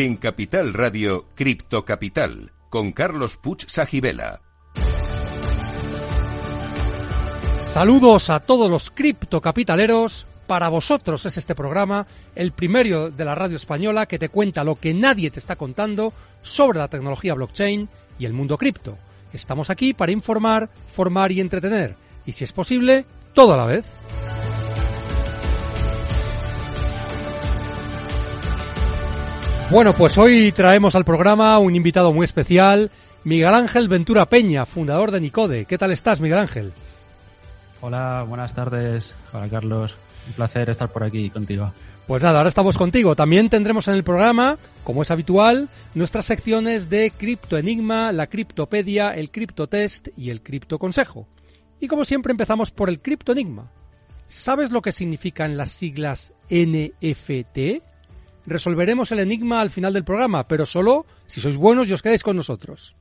En Capital Radio, Cripto Capital, con Carlos Puch Sajibela. Saludos a todos los criptocapitaleros. Para vosotros es este programa, el primero de la radio española que te cuenta lo que nadie te está contando sobre la tecnología blockchain y el mundo cripto. Estamos aquí para informar, formar y entretener. Y si es posible, todo a la vez. Bueno, pues hoy traemos al programa un invitado muy especial, Miguel Ángel Ventura Peña, fundador de Nicode. ¿Qué tal estás, Miguel Ángel? Hola, buenas tardes. Hola, Carlos. Un placer estar por aquí contigo. Pues nada, ahora estamos contigo. También tendremos en el programa, como es habitual, nuestras secciones de Cripto Enigma, la Criptopedia, el Criptotest y el Cripto Consejo. Y como siempre empezamos por el Cripto Enigma. ¿Sabes lo que significan las siglas NFT? Resolveremos el enigma al final del programa, pero solo si sois buenos y os quedáis con nosotros.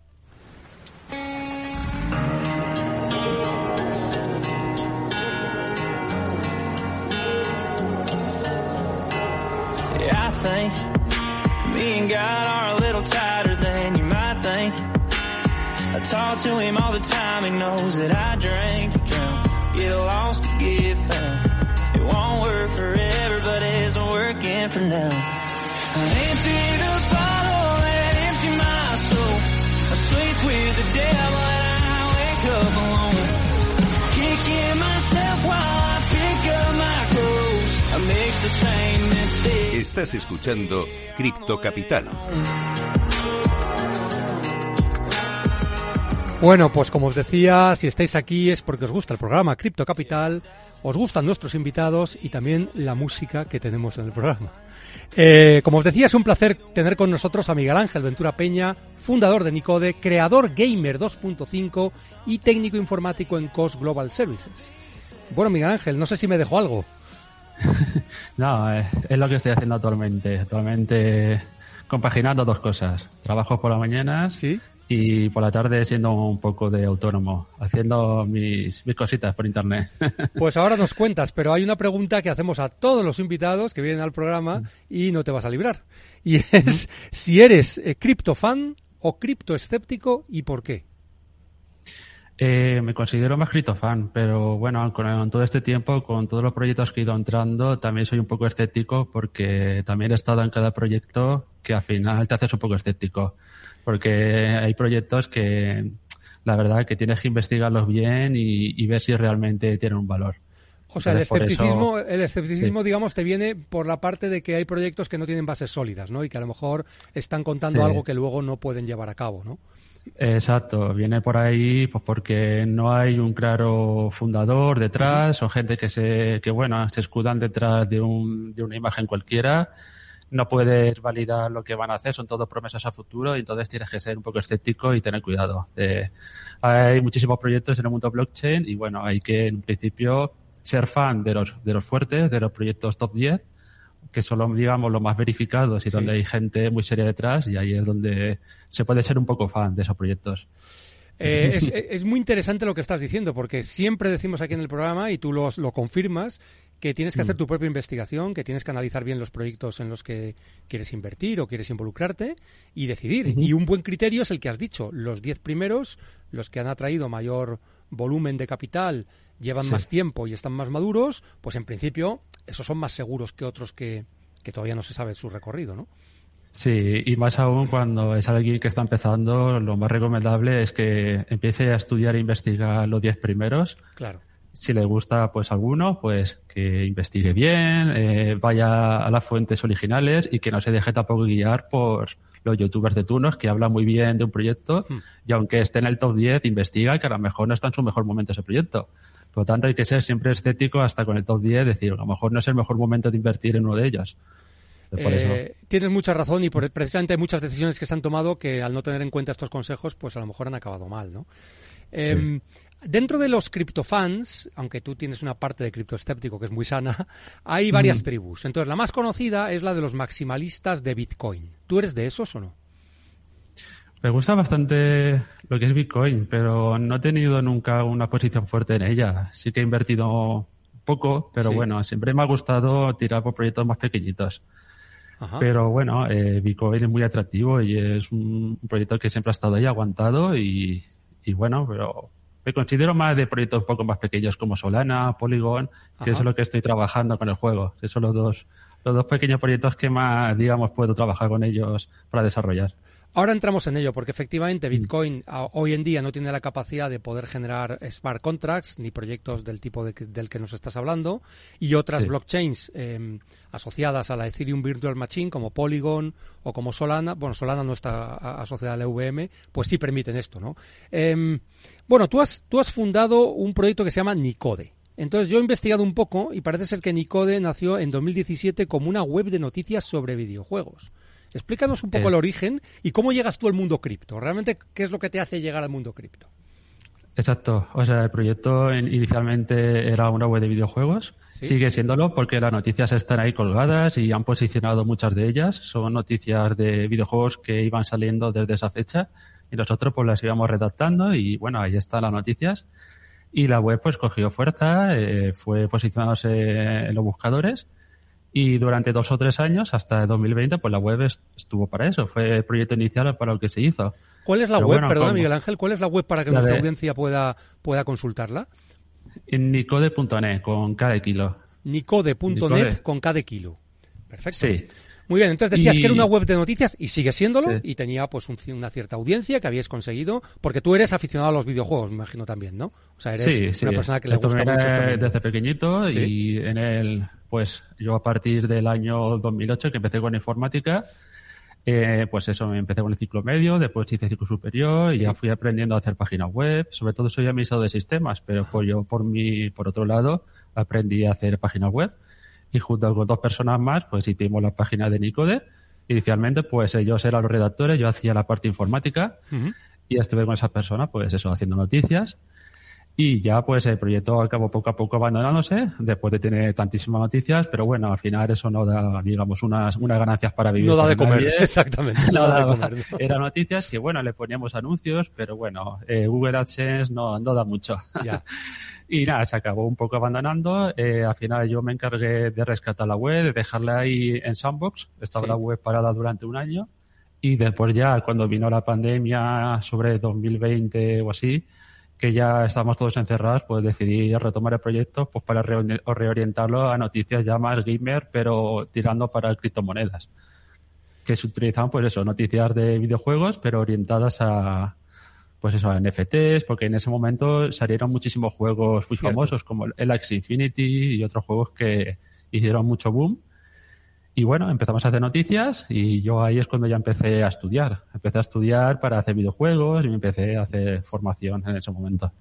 I talk to him all the time, he knows that I drink to drown, get lost get found. It won't work forever, but it's working for now. Estás escuchando Cripto Capital. Bueno, pues como os decía, si estáis aquí es porque os gusta el programa Cripto Capital, os gustan nuestros invitados y también la música que tenemos en el programa. Eh, como os decía, es un placer tener con nosotros a Miguel Ángel Ventura Peña, fundador de Nicode, creador Gamer 2.5 y técnico informático en COS Global Services. Bueno, Miguel Ángel, no sé si me dejo algo. No, eh, es lo que estoy haciendo actualmente. Actualmente compaginando dos cosas. Trabajo por las mañanas Sí. Y por la tarde siendo un poco de autónomo, haciendo mis, mis cositas por internet. Pues ahora nos cuentas, pero hay una pregunta que hacemos a todos los invitados que vienen al programa y no te vas a librar. Y es si eres eh, criptofan o criptoescéptico y por qué. Eh, me considero más criptofan, pero bueno, con, todo este tiempo, con todos los proyectos que he ido entrando, también soy un poco escéptico porque también he estado en cada proyecto que al final te haces un poco escéptico. Porque hay proyectos que la verdad que tienes que investigarlos bien y, y ver si realmente tienen un valor. O sea, el eso- escepticismo, el escepticismo Sí. digamos, te viene por la parte de que hay proyectos que no tienen bases sólidas, ¿no? Y que a lo mejor están contando Sí. algo que luego no pueden llevar a cabo, ¿no? Exacto, viene por ahí pues porque no hay un claro fundador detrás o gente que se que bueno, se escudan detrás de un de una imagen cualquiera. No puedes validar lo que van a hacer, son todo promesas a futuro y entonces tienes que ser un poco escéptico y tener cuidado. Eh, hay muchísimos proyectos en el mundo blockchain y bueno, hay que en principio ser fan de los de los fuertes, de los proyectos top 10 que son digamos los más verificados y Sí. donde hay gente muy seria detrás y ahí es donde se puede ser un poco fan de esos proyectos. Eh, es, es muy interesante lo que estás diciendo, porque siempre decimos aquí en el programa, y tú los- lo confirmas, que tienes que hacer Mm. tu propia investigación, que tienes que analizar bien los proyectos en los que quieres invertir o quieres involucrarte y decidir. Y un buen criterio es el que has dicho. Los 10 primeros, los que han atraído mayor volumen de capital, llevan Sí. más tiempo y están más maduros, pues en principio esos son más seguros que otros que, que todavía no se sabe su recorrido, ¿no? Sí, y más aún cuando es alguien que está empezando, lo más recomendable es que empiece a estudiar e investigar los 10 primeros. Claro. Si le gusta pues alguno, pues que investigue bien, eh, vaya a las fuentes originales y que no se deje tampoco guiar por los youtubers de turnos que hablan muy bien de un proyecto Hmm. y aunque esté en el top 10, investiga que a lo mejor no está en su mejor momento ese proyecto. Por lo tanto, hay que ser siempre escéptico hasta con el top 10, decir, a lo mejor no es el mejor momento de invertir en uno de ellos. Eso. Eh, tienes mucha razón y por, precisamente hay muchas decisiones que se han tomado que al no tener en cuenta estos consejos, pues a lo mejor han acabado mal, ¿no? Eh, Dentro de los criptofans, aunque tú tienes una parte de criptoescéptico que es muy sana, hay varias Mm. tribus. Entonces, la más conocida es la de los maximalistas de Bitcoin. ¿Tú eres de esos o no? Me gusta bastante lo que es Bitcoin, pero no he tenido nunca una posición fuerte en ella. Sí que he invertido poco, pero Sí. bueno, siempre me ha gustado tirar por proyectos más pequeñitos. Ajá. Pero bueno, eh, Bitcoin es muy atractivo y es un proyecto que siempre ha estado ahí aguantado y, y bueno, pero me considero más de proyectos un poco más pequeños como Solana, Polygon, que Ajá. eso es lo que estoy trabajando con el juego. Que son los dos, los dos pequeños proyectos que más, digamos, puedo trabajar con ellos para desarrollar. Ahora entramos en ello, porque efectivamente Mm. Bitcoin a- hoy en día no tiene la capacidad de poder generar smart contracts ni proyectos del tipo de que- del que nos estás hablando y otras Sí. blockchains eh, asociadas a la Ethereum Virtual Machine como Polygon o como Solana. Bueno, Solana no está asociada a la EVM, pues sí permiten esto, ¿no? Em, bueno, tú has, tú has fundado un proyecto que se llama Nicode. Entonces yo he investigado un poco y parece ser que Nicode nació en 2017 como una web de noticias sobre videojuegos. Explícanos un poco Eh. el origen y cómo llegas tú al mundo cripto. Realmente, ¿qué es lo que te hace llegar al mundo cripto? Exacto. O sea, el proyecto en- inicialmente era una web de videojuegos. Sí. Sigue siéndolo porque las noticias están ahí colgadas y han posicionado muchas de ellas. Son noticias de videojuegos que iban saliendo desde esa fecha y nosotros pues las íbamos redactando y bueno, ahí están las noticias. Y la web pues cogió fuerza, eh, fue posicionándose en los buscadores y durante dos o tres años, hasta 2020, pues la web est- estuvo para eso. Fue el proyecto inicial para lo que se hizo. ¿Cuál es la Pero web, bueno. Miguel Ángel, cuál es la web para que La nuestra de- audiencia pueda, pueda consultarla? En nicode.net con cada kilo. Nicode.net Nicode. con cada kilo. Perfecto. Sí. Muy bien, entonces decías Y- que era una web de noticias y sigue siéndolo Sí. y tenía pues un- una cierta audiencia que habíais conseguido, porque tú eres aficionado a los videojuegos, me imagino también, ¿no? O sea, eres Sí, sí. una persona que le Esto gusta mucho este desde pequeñito y en el, pues yo a partir del año 2008 que empecé con informática, eh, pues eso, me empecé con el ciclo medio, después hice ciclo superior y ya fui aprendiendo a hacer páginas web. Sobre todo soy administrador de sistemas, pero por yo, por mi, por otro lado, aprendí a hacer páginas web y junto con dos personas más, pues hicimos la página de Nicode. Inicialmente, pues ellos eran los redactores, yo hacía la parte informática y estuve con esa persona, pues eso, haciendo noticias. Y ya pues el proyecto acabó poco a poco abandonándose, después de tener tantísimas noticias, pero bueno, al final eso no da, digamos, unas, unas ganancias para vivir. No da de comer, nadie. exactamente. No da de comer. Eran noticias que, bueno, le poníamos anuncios, pero bueno, eh, Google AdSense no, no da mucho. Ya. Y nada, se acabó un poco abandonando. Eh, al final yo me encargué de rescatar la web, de dejarla ahí en Sandbox. Estaba Sí. la web parada durante un año. Y después ya, cuando vino la pandemia sobre 2020 o así, que ya estábamos todos encerrados, pues decidí retomar el proyecto pues para reori- reorientarlo a noticias ya más gamer, pero tirando para criptomonedas. Que se utilizaban, pues eso, noticias de videojuegos, pero orientadas a, pues eso, a NFTs, porque en ese momento salieron muchísimos juegos muy Cierto. famosos como el Axie Infinity y otros juegos que hicieron mucho boom. Y bueno, empezamos a hacer noticias y yo ahí es cuando ya empecé a estudiar. Empecé a estudiar para hacer videojuegos y me empecé a hacer formación en ese momento.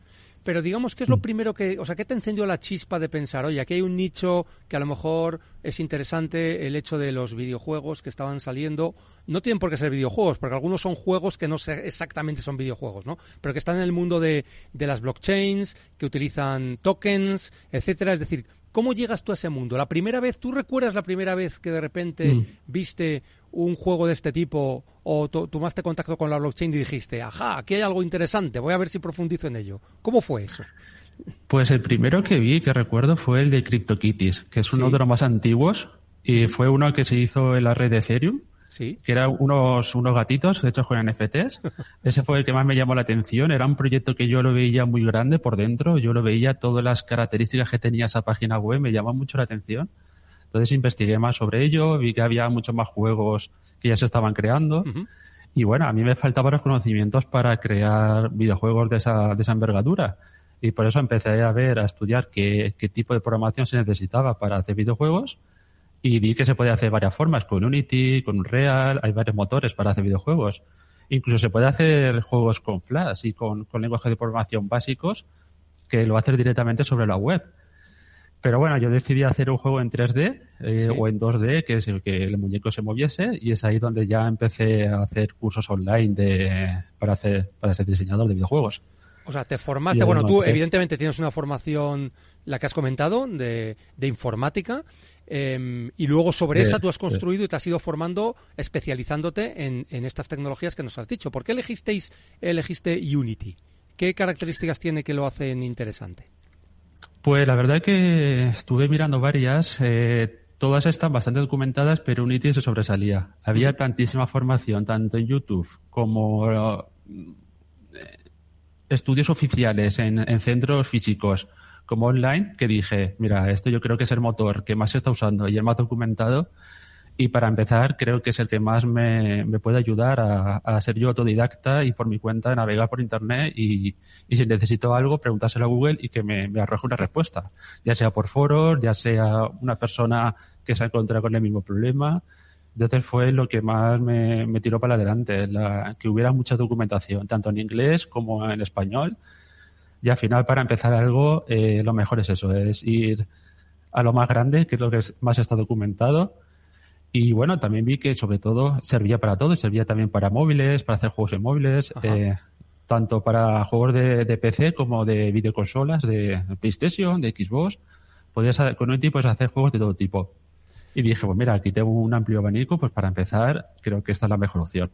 Pero digamos, ¿qué es lo primero que, o sea, qué te encendió la chispa de pensar, oye, aquí hay un nicho que a lo mejor es interesante el hecho de los videojuegos que estaban saliendo, no tienen por qué ser videojuegos, porque algunos son juegos que no sé exactamente son videojuegos, ¿no? Pero que están en el mundo de, de las blockchains, que utilizan tokens, etcétera, es decir, ¿cómo llegas tú a ese mundo? La primera vez, ¿tú recuerdas la primera vez que de repente Mm. viste un juego de este tipo o to- tomaste contacto con la blockchain y dijiste, ajá, aquí hay algo interesante, voy a ver si profundizo en ello? ¿Cómo fue eso? Pues el primero que vi, que recuerdo, fue el de CryptoKitties, que es uno Sí. de los más antiguos y fue uno que se hizo en la red de Ethereum. Sí. que eran unos, unos gatitos hechos con NFTs. Ese fue el que más me llamó la atención. Era un proyecto que yo lo veía muy grande por dentro. Yo lo veía, todas las características que tenía esa página web me llamaban mucho la atención. Entonces investigué más sobre ello, vi que había muchos más juegos que ya se estaban creando. Y bueno, a mí me faltaban los conocimientos para crear videojuegos de esa, de esa envergadura. Y por eso empecé a ver, a estudiar qué, qué tipo de programación se necesitaba para hacer videojuegos. Y vi que se puede hacer varias formas, con Unity, con Unreal, hay varios motores para hacer videojuegos. Incluso se puede hacer juegos con Flash y con, con lenguajes de programación básicos que lo haces directamente sobre la web. Pero bueno, yo decidí hacer un juego en 3D eh, Sí. o en 2D, que, se- que el muñeco se moviese, y es ahí donde ya empecé a hacer cursos online de, para, hacer, para ser diseñador de videojuegos. O sea, te formaste, bueno, tú evidentemente tienes una formación, la que has comentado, de, de informática, eh, y luego sobre esa tú has construido y te has ido formando, especializándote en, en estas tecnologías que nos has dicho. ¿Por qué elegisteis, elegiste Unity? ¿Qué características tiene que lo hacen interesante? Pues la verdad que estuve mirando varias. eh, todas están bastante documentadas, pero Unity se sobresalía. Había tantísima formación, tanto en YouTube como eh, estudios oficiales en, en, centros físicos como online, que dije, mira, esto yo creo que es el motor que más se está usando y el más documentado y para empezar, creo que es el que más me, me puede ayudar a, a, ser yo autodidacta y por mi cuenta navegar por Internet y, y si necesito algo, preguntárselo a Google y que me, me, arroje una respuesta, ya sea por foros, ya sea una persona que se ha encontrado con el mismo problema. Entonces fue lo que más me, me tiró para adelante, la, que hubiera mucha documentación, tanto en inglés como en español. Y al final, para empezar algo, eh, lo mejor es eso, es ir a lo más grande, que es lo que más está documentado, y bueno, también vi que sobre todo servía para todo, servía también para móviles, para hacer juegos en móviles, eh, tanto para juegos de, de, PC como de videoconsolas, de PlayStation, de Xbox. Podías, con un tipo hacer juegos de todo tipo. Y dije, pues mira, aquí tengo un amplio abanico, pues para empezar, creo que esta es la mejor opción.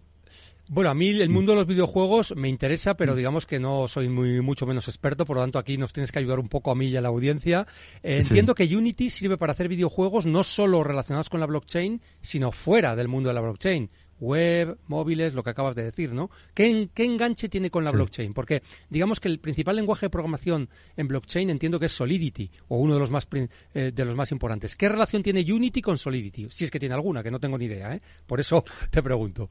Bueno, a mí el mundo de los videojuegos me interesa, pero digamos que no soy muy mucho menos experto, por lo tanto aquí nos tienes que ayudar un poco a mí y a la audiencia. Eh, sí. Entiendo que Unity sirve para hacer videojuegos no solo relacionados con la blockchain, sino fuera del mundo de la blockchain web, móviles, lo que acabas de decir, ¿no? ¿Qué, qué enganche tiene con la sí. blockchain? Porque digamos que el principal lenguaje de programación en blockchain entiendo que es Solidity, o uno de los más, eh, de los más importantes. ¿Qué relación tiene Unity con Solidity? Si es que tiene alguna, que no tengo ni idea, ¿eh? Por eso te pregunto.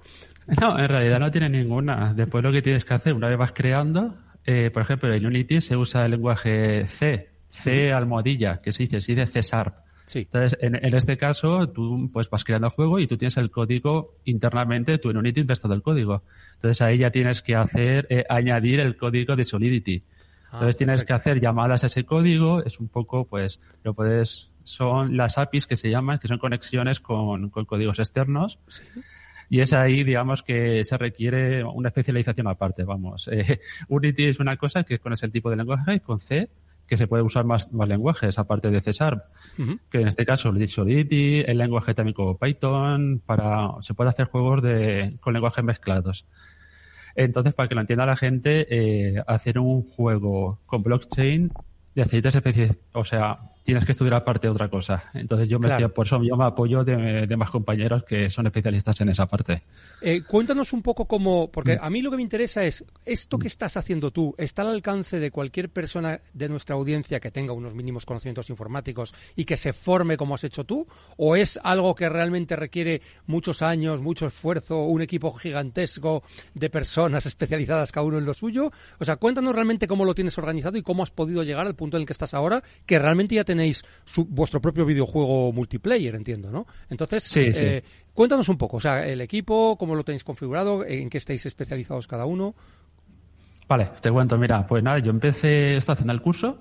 No, en realidad no tiene ninguna. Después lo que tienes que hacer, una vez vas creando, eh, por ejemplo, en Unity se usa el lenguaje C, C almohadilla, que se dice, se dice C Sharp. Sí. Entonces, en, en, este caso, tú pues vas creando el juego y tú tienes el código internamente, tú en Unity ves todo el código. Entonces ahí ya tienes que hacer, eh, añadir el código de Solidity. Ah, Entonces tienes perfecto. que hacer llamadas a ese código, es un poco, pues, lo puedes, son las APIs que se llaman, que son conexiones con, con códigos externos. Sí. Y es ahí, digamos, que se requiere una especialización aparte, vamos. Eh, Unity es una cosa que con ese tipo de lenguaje con C que se puede usar más, más lenguajes aparte de C Sharp, uh -huh. que en este caso Solidity, el lenguaje también como Python, para se puede hacer juegos de con lenguajes mezclados. Entonces, para que lo entienda la gente, eh, hacer un juego con blockchain necesitas o sea, tienes que estudiar aparte otra cosa. Entonces yo me claro. estoy, por eso yo me apoyo de, de, más compañeros que son especialistas en esa parte. Eh, cuéntanos un poco cómo, porque a mí lo que me interesa es, ¿esto que estás haciendo tú está al alcance de cualquier persona de nuestra audiencia que tenga unos mínimos conocimientos informáticos y que se forme como has hecho tú? ¿O es algo que realmente requiere muchos años, mucho esfuerzo, un equipo gigantesco de personas especializadas cada uno en lo suyo? O sea, cuéntanos realmente cómo lo tienes organizado y cómo has podido llegar al punto en el que estás ahora, que realmente ya tenéis su, vuestro propio videojuego multiplayer, entiendo, ¿no? Entonces, sí, eh, sí. cuéntanos un poco, o sea, el equipo, cómo lo tenéis configurado, en qué estáis especializados cada uno. Vale, te cuento, mira, pues nada, yo empecé, estoy haciendo el curso,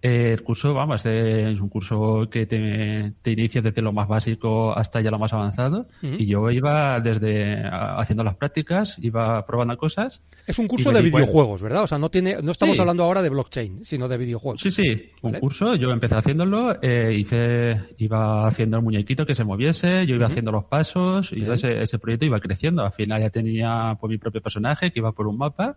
eh, el curso, vamos, es un curso que te, te, inicia desde lo más básico hasta ya lo más avanzado. Uh -huh. Y yo iba desde haciendo las prácticas, iba probando cosas. Es un curso de videojuegos, ¿verdad? O sea, no tiene, no estamos sí. hablando ahora de blockchain, sino de videojuegos. Sí, sí, un ¿Vale? curso. Yo empecé haciéndolo, eh, hice, iba haciendo el muñequito que se moviese, yo iba uh -huh. haciendo los pasos y ese, ese proyecto iba creciendo. Al final ya tenía pues, mi propio personaje que iba por un mapa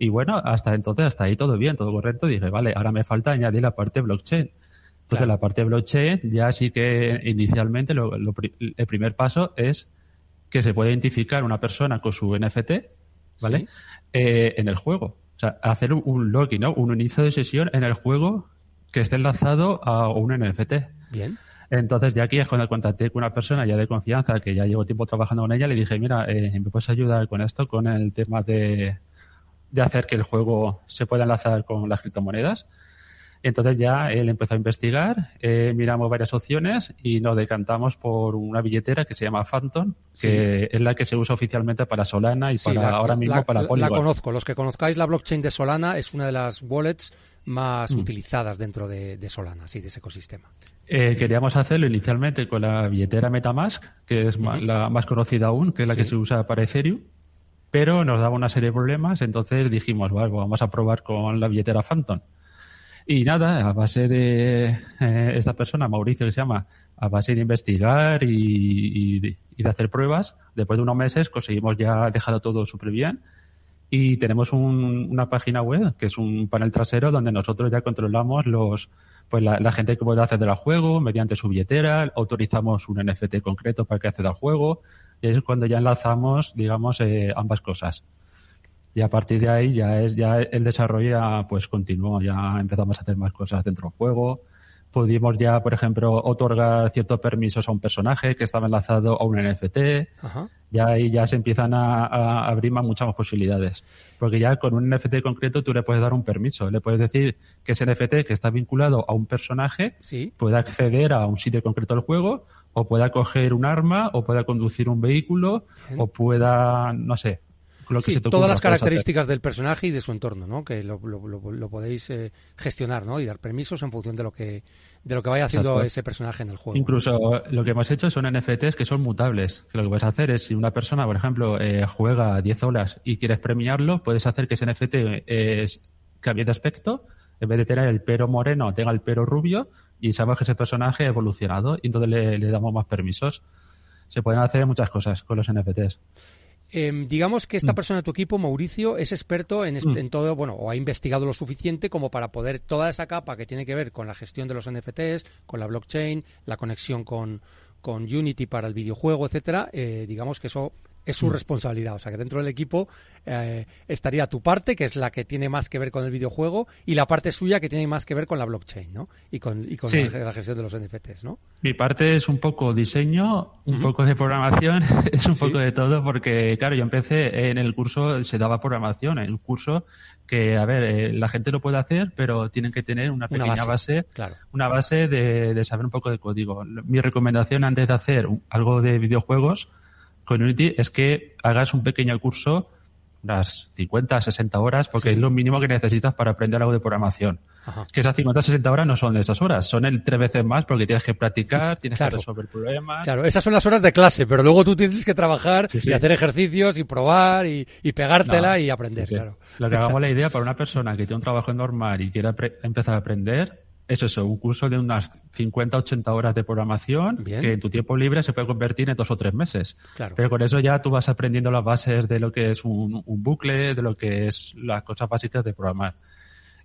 y bueno, hasta entonces, hasta ahí todo bien, todo correcto. Dije, vale, ahora me falta añadir la parte blockchain. Entonces, claro. la parte blockchain, ya sí que inicialmente lo, lo, el primer paso es que se puede identificar una persona con su NFT, ¿vale? Sí. Eh, en el juego. O sea, hacer un, un login, ¿no? Un inicio de sesión en el juego que esté enlazado a un NFT. Bien. Entonces, ya aquí es cuando contacté con una persona ya de confianza, que ya llevo tiempo trabajando con ella, le dije, mira, eh, ¿me puedes ayudar con esto, con el tema de de hacer que el juego se pueda enlazar con las criptomonedas. Entonces ya él empezó a investigar, eh, miramos varias opciones y nos decantamos por una billetera que se llama Phantom, que es la que se usa oficialmente para Solana y sí, para la, ahora mismo la, para Polygon. La conozco, los que conozcáis la blockchain de Solana es una de las wallets más mm. utilizadas dentro de, de, Solana, sí, de ese ecosistema. Eh, queríamos hacerlo inicialmente con la billetera MetaMask, que es uh -huh. la más conocida aún, que es la sí. que se usa para Ethereum pero nos daba una serie de problemas, entonces dijimos, vale, pues vamos a probar con la billetera Phantom. Y nada, a base de eh, esta persona, Mauricio que se llama, a base de investigar y, de hacer pruebas, después de unos meses conseguimos ya dejarlo todo súper bien y tenemos un, una página web que es un panel trasero donde nosotros ya controlamos los pues la, la gente que puede acceder al juego mediante su billetera, autorizamos un NFT concreto para que acceda al juego y es cuando ya enlazamos, digamos, eh, ambas cosas. Y a partir de ahí ya es ya el desarrollo ya, pues continuó, ya empezamos a hacer más cosas dentro del juego. Pudimos ya, por ejemplo, otorgar ciertos permisos a un personaje que estaba enlazado a un NFT. Ajá. Ya ahí ya se empiezan a, a abrir más, muchas más posibilidades. Porque ya con un NFT concreto tú le puedes dar un permiso. Le puedes decir que ese NFT que está vinculado a un personaje Sí. pueda acceder a un sitio concreto del juego, o pueda coger un arma, o pueda conducir un vehículo, Bien. o pueda, no sé, lo que Sí, se te todas las hacer. características del personaje y de su entorno, ¿no? Que lo, lo- lo- lo podéis eh, gestionar, ¿no? Y dar permisos en función de lo que de lo que vaya haciendo Exacto. ese personaje en el juego. Incluso lo que hemos hecho son NFTs que son mutables. Que lo que puedes hacer es, si una persona, por ejemplo, eh, juega 10 horas y quieres premiarlo, puedes hacer que ese NFT eh, cambie de aspecto. En vez de tener el pelo moreno, tenga el pelo rubio y sabemos que ese personaje ha evolucionado y entonces le, le damos más permisos. Se pueden hacer muchas cosas con los NFTs. Em, digamos que esta Mm. persona de tu equipo, Mauricio, es experto en, Mm. en todo, bueno, o ha investigado lo suficiente como para poder toda esa capa que tiene que ver con la gestión de los NFTs, con la blockchain, la conexión con, con Unity para el videojuego, etcétera, eh, digamos que eso es su Mm. responsabilidad. O sea, que dentro del equipo eh, estaría tu parte, que es la que tiene más que ver con el videojuego, y la parte suya que tiene más que ver con la blockchain, ¿no? Y con, y con Sí. la, la gestión de los NFTs, ¿no? Mi parte es un poco diseño, un poco de programación, es un Sí. poco de todo, porque claro, yo empecé en el curso, se daba programación, en un curso que, a ver, eh, la gente lo puede hacer, pero tienen que tener una Una pequeña base. base, Claro. una base de, de saber un poco de código. Mi recomendación antes de hacer algo de videojuegos con Unity es que hagas un pequeño curso, unas 50, 60 horas, porque Sí. es lo mínimo que necesitas para aprender algo de programación Ajá. que esas 50 60 horas no son esas horas, son el tres veces más porque tienes que practicar, tienes Claro. que resolver problemas. Claro, esas son las horas de clase, pero luego tú tienes que trabajar Sí, y sí. hacer ejercicios y probar y, y pegártela No, y aprender, claro. Lo que hagamos la idea para una persona que tiene un trabajo normal y quiere apre- empezar a aprender es eso, un curso de unas 50, 80 horas de programación Bien. que en tu tiempo libre se puede convertir en dos o tres meses. Claro. Pero con eso ya tú vas aprendiendo las bases de lo que es un, un bucle, de lo que es las cosas básicas de programar.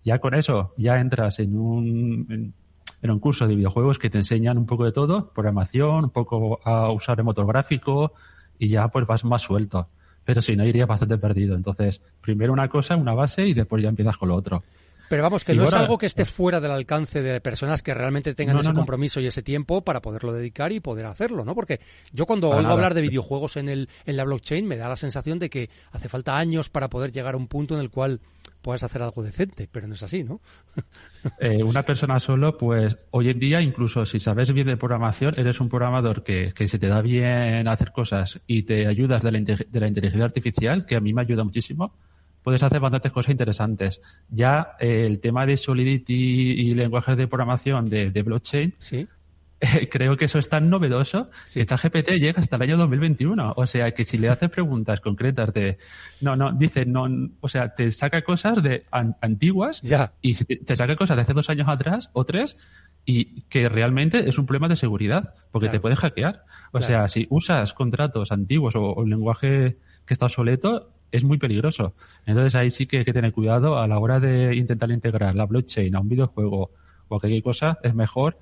Ya con eso, ya entras en un, en, en un curso de videojuegos que te enseñan un poco de todo, programación, un poco a usar el motor gráfico y ya pues vas más suelto. Pero si no, irías bastante perdido. Entonces, primero una cosa, una base y después ya empiezas con lo otro. Pero vamos, que Y no es algo que esté fuera del alcance de personas que realmente tengan No, ese no, compromiso y ese tiempo para poderlo dedicar y poder hacerlo, ¿no? Porque yo cuando oigo nada. hablar de videojuegos en, el, en la blockchain me da la sensación de que hace falta años para poder llegar a un punto en el cual puedas hacer algo decente, pero no es así, ¿no? Eh, una persona solo, pues hoy en día, incluso si sabes bien de programación, eres un programador que, que se te da bien hacer cosas y te ayudas de la, de la inteligencia artificial, que a mí me ayuda muchísimo, puedes hacer bastantes cosas interesantes. Ya eh, el tema de Solidity y lenguajes de programación de, de blockchain, Sí. eh, creo que eso es tan novedoso Sí. que ChatGPT llega hasta el año 2021. O sea, que si le haces preguntas concretas de... No, no, dice, no, o sea, te saca cosas de an- antiguas Ya. y te, saca cosas de hace dos años atrás o tres y que realmente es un problema de seguridad porque Claro. te puedes hackear. O Claro. sea, si usas contratos antiguos o, o lenguaje que está obsoleto, es muy peligroso. Entonces ahí sí que hay que tener cuidado a la hora de intentar integrar la blockchain a un videojuego o a cualquier cosa, es mejor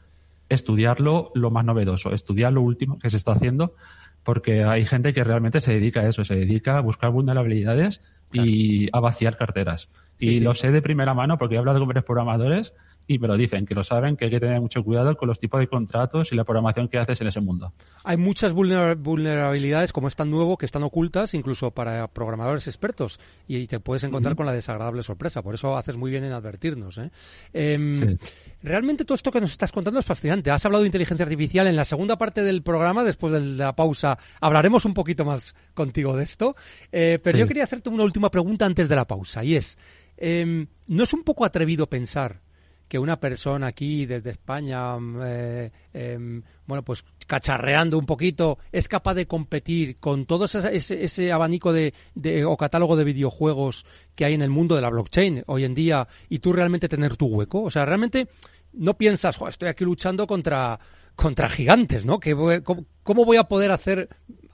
estudiarlo lo más novedoso, estudiar lo último que se está haciendo, porque hay gente que realmente se dedica a eso, se dedica a buscar vulnerabilidades y a vaciar carteras. Sí, y sí. lo sé de primera mano porque he hablado con varios programadores y me lo dicen, que lo saben, que hay que tener mucho cuidado con los tipos de contratos y la programación que haces en ese mundo. Hay muchas vulnera- vulnerabilidades, como es tan nuevo, que están ocultas incluso para programadores expertos y te puedes encontrar con la desagradable sorpresa. Por eso haces muy bien en advertirnos. ¿eh? Em, Sí. Realmente todo esto que nos estás contando es fascinante. Has hablado de inteligencia artificial en la segunda parte del programa, después de la pausa hablaremos un poquito más contigo de esto. Eh, pero Sí. yo quería hacerte una última pregunta antes de la pausa y es, em, ¿no es un poco atrevido pensar que una persona aquí desde España, mm, eh, em, bueno, pues cacharreando un poquito, es capaz de competir con todo ese, ese- ese abanico de, de- o catálogo de videojuegos que hay en el mundo de la blockchain hoy en día y tú realmente tener tu hueco? O sea, realmente no piensas, "Jo, estoy aquí luchando contra, contra gigantes, ¿no? Que voy- cómo, cómo voy a poder hacer,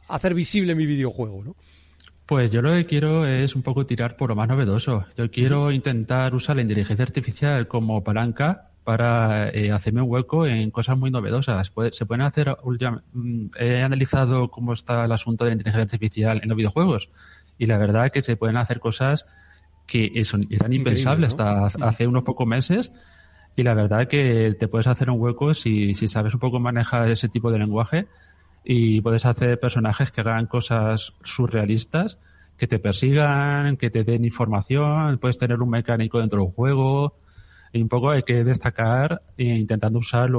hacer visible mi videojuego, ¿no? Pues yo lo que quiero es un poco tirar por lo más novedoso. Yo quiero intentar usar la inteligencia artificial como palanca para eh, hacerme un hueco en cosas muy novedosas. se pueden hacer, mm, he analizado cómo está el asunto de la inteligencia artificial en los videojuegos y la verdad que se pueden hacer cosas que eran impensables hasta hace unos pocos meses y la verdad que te puedes hacer un hueco si, si sabes un poco manejar ese tipo de lenguaje y puedes hacer personajes que hagan cosas surrealistas, que te persigan, que te den información, puedes tener un mecánico dentro del juego y un poco hay que destacar e intentando usar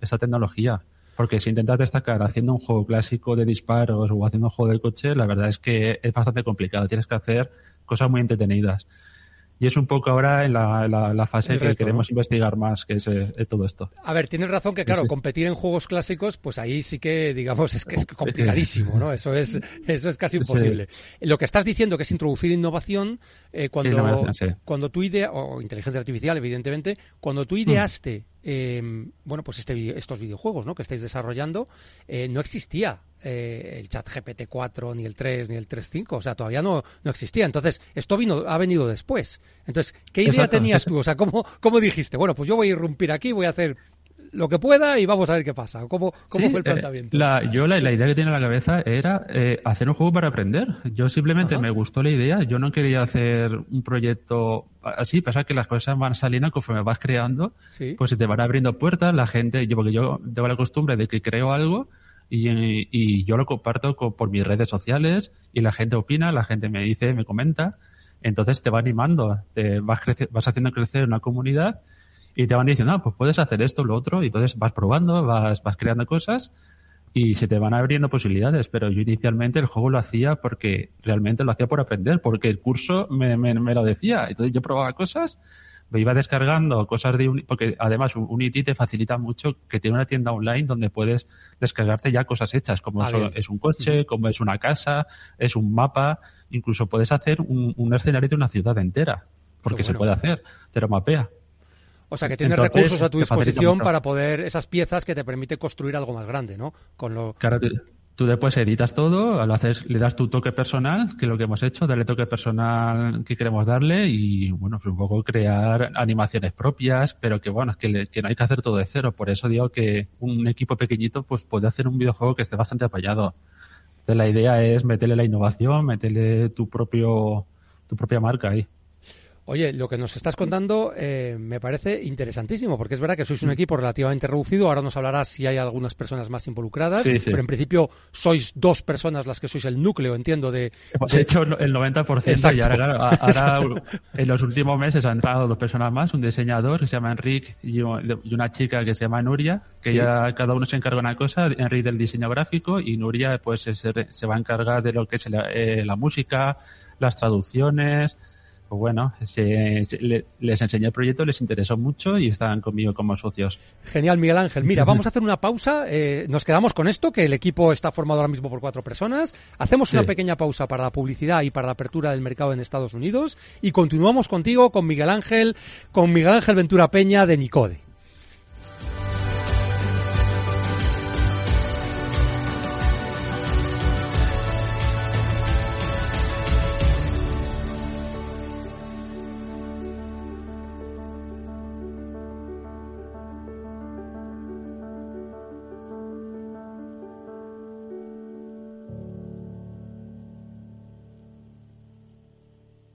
esa tecnología. Porque si intentas destacar haciendo un juego clásico de disparos o haciendo un juego de coche, la verdad es que es bastante complicado. Tienes que hacer cosas muy entretenidas. Y es un poco ahora en la, fase que queremos investigar más, que es, todo esto. A ver, tienes razón que, claro, competir en juegos clásicos, pues ahí sí que, digamos, es que es complicadísimo, ¿no? Eso es, eso es casi imposible. Lo que estás diciendo, que es introducir innovación, eh, cuando, cuando tú idea, o inteligencia artificial, evidentemente, cuando tú ideaste eh, bueno, pues este estos videojuegos ¿no? que estáis desarrollando, eh, no existía eh, el chat GPT-4, ni el 3, ni el 3.5, o sea, todavía no, no existía. Entonces, esto vino, ha venido después. Entonces, ¿qué idea tenías tú? O sea, ¿cómo, ¿cómo dijiste? Bueno, pues yo voy a irrumpir aquí, voy a hacer lo que pueda y vamos a ver qué pasa. ¿Cómo, cómo fue el eh, planteamiento? la, yo la, idea que tiene en la cabeza era eh, hacer un juego para aprender. Yo simplemente me gustó la idea. Yo no quería hacer un proyecto así. Pasa que las cosas van saliendo conforme vas creando. Pues se te van abriendo puertas. La gente, yo porque yo tengo la costumbre de que creo algo y, y yo lo comparto por mis redes sociales y la gente opina, la gente me dice, me comenta. Entonces te va animando, te vas, vas haciendo crecer una comunidad y te van diciendo, ah, pues puedes hacer esto, lo otro, y entonces vas probando, vas, vas creando cosas y se te van abriendo posibilidades. Pero yo inicialmente el juego lo hacía porque realmente lo hacía por aprender, porque el curso me, me, me lo decía. Entonces yo probaba cosas, me iba descargando cosas de Unity, porque además Unity te facilita mucho que tiene una tienda online donde puedes descargarte ya cosas hechas, como es un coche, como es una casa, es un mapa, incluso puedes hacer un, un escenario de una ciudad entera, porque se puede hacer, te lo mapea. O sea, que tienes recursos a tu disposición para poder, esas piezas que te permiten construir algo más grande, ¿no? Con lo... Claro, tú, después editas todo, lo haces, le das tu toque personal, que es lo que hemos hecho, darle toque personal que queremos darle y, bueno, un poco crear animaciones propias, pero que, bueno, es que, que no hay que hacer todo de cero. Por eso digo que un equipo pequeñito pues puede hacer un videojuego que esté bastante apoyado. Entonces, la idea es meterle la innovación, meterle tu propio tu propia marca ahí. Oye, lo que nos estás contando eh, me parece interesantísimo, porque es verdad que sois un equipo relativamente reducido. Ahora nos hablarás si hay algunas personas más involucradas, pero en principio sois dos personas las que sois el núcleo, entiendo, de... Hemos hecho el 90% y ahora, en los últimos meses han entrado dos personas más, un diseñador que se llama Enrique y una chica que se llama Nuria, que ya cada uno se encarga de una cosa, Enrique del diseño gráfico y Nuria pues se, se va a encargar de lo que es la, eh, la música, las traducciones pues bueno, les enseñé el proyecto, les interesó mucho y están conmigo como socios. Genial, Miguel Ángel. Mira, vamos a hacer una pausa. Eh, nos quedamos con esto, que el equipo está formado ahora mismo por cuatro personas. Hacemos una pequeña pausa para la publicidad y para la apertura del mercado en Estados Unidos y continuamos contigo con Miguel Ángel, con Miguel Ángel Ventura Peña de Nicode.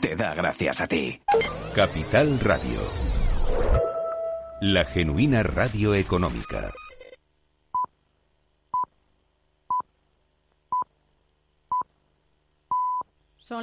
Te da gracias a ti. Capital Radio. La genuina radio económica.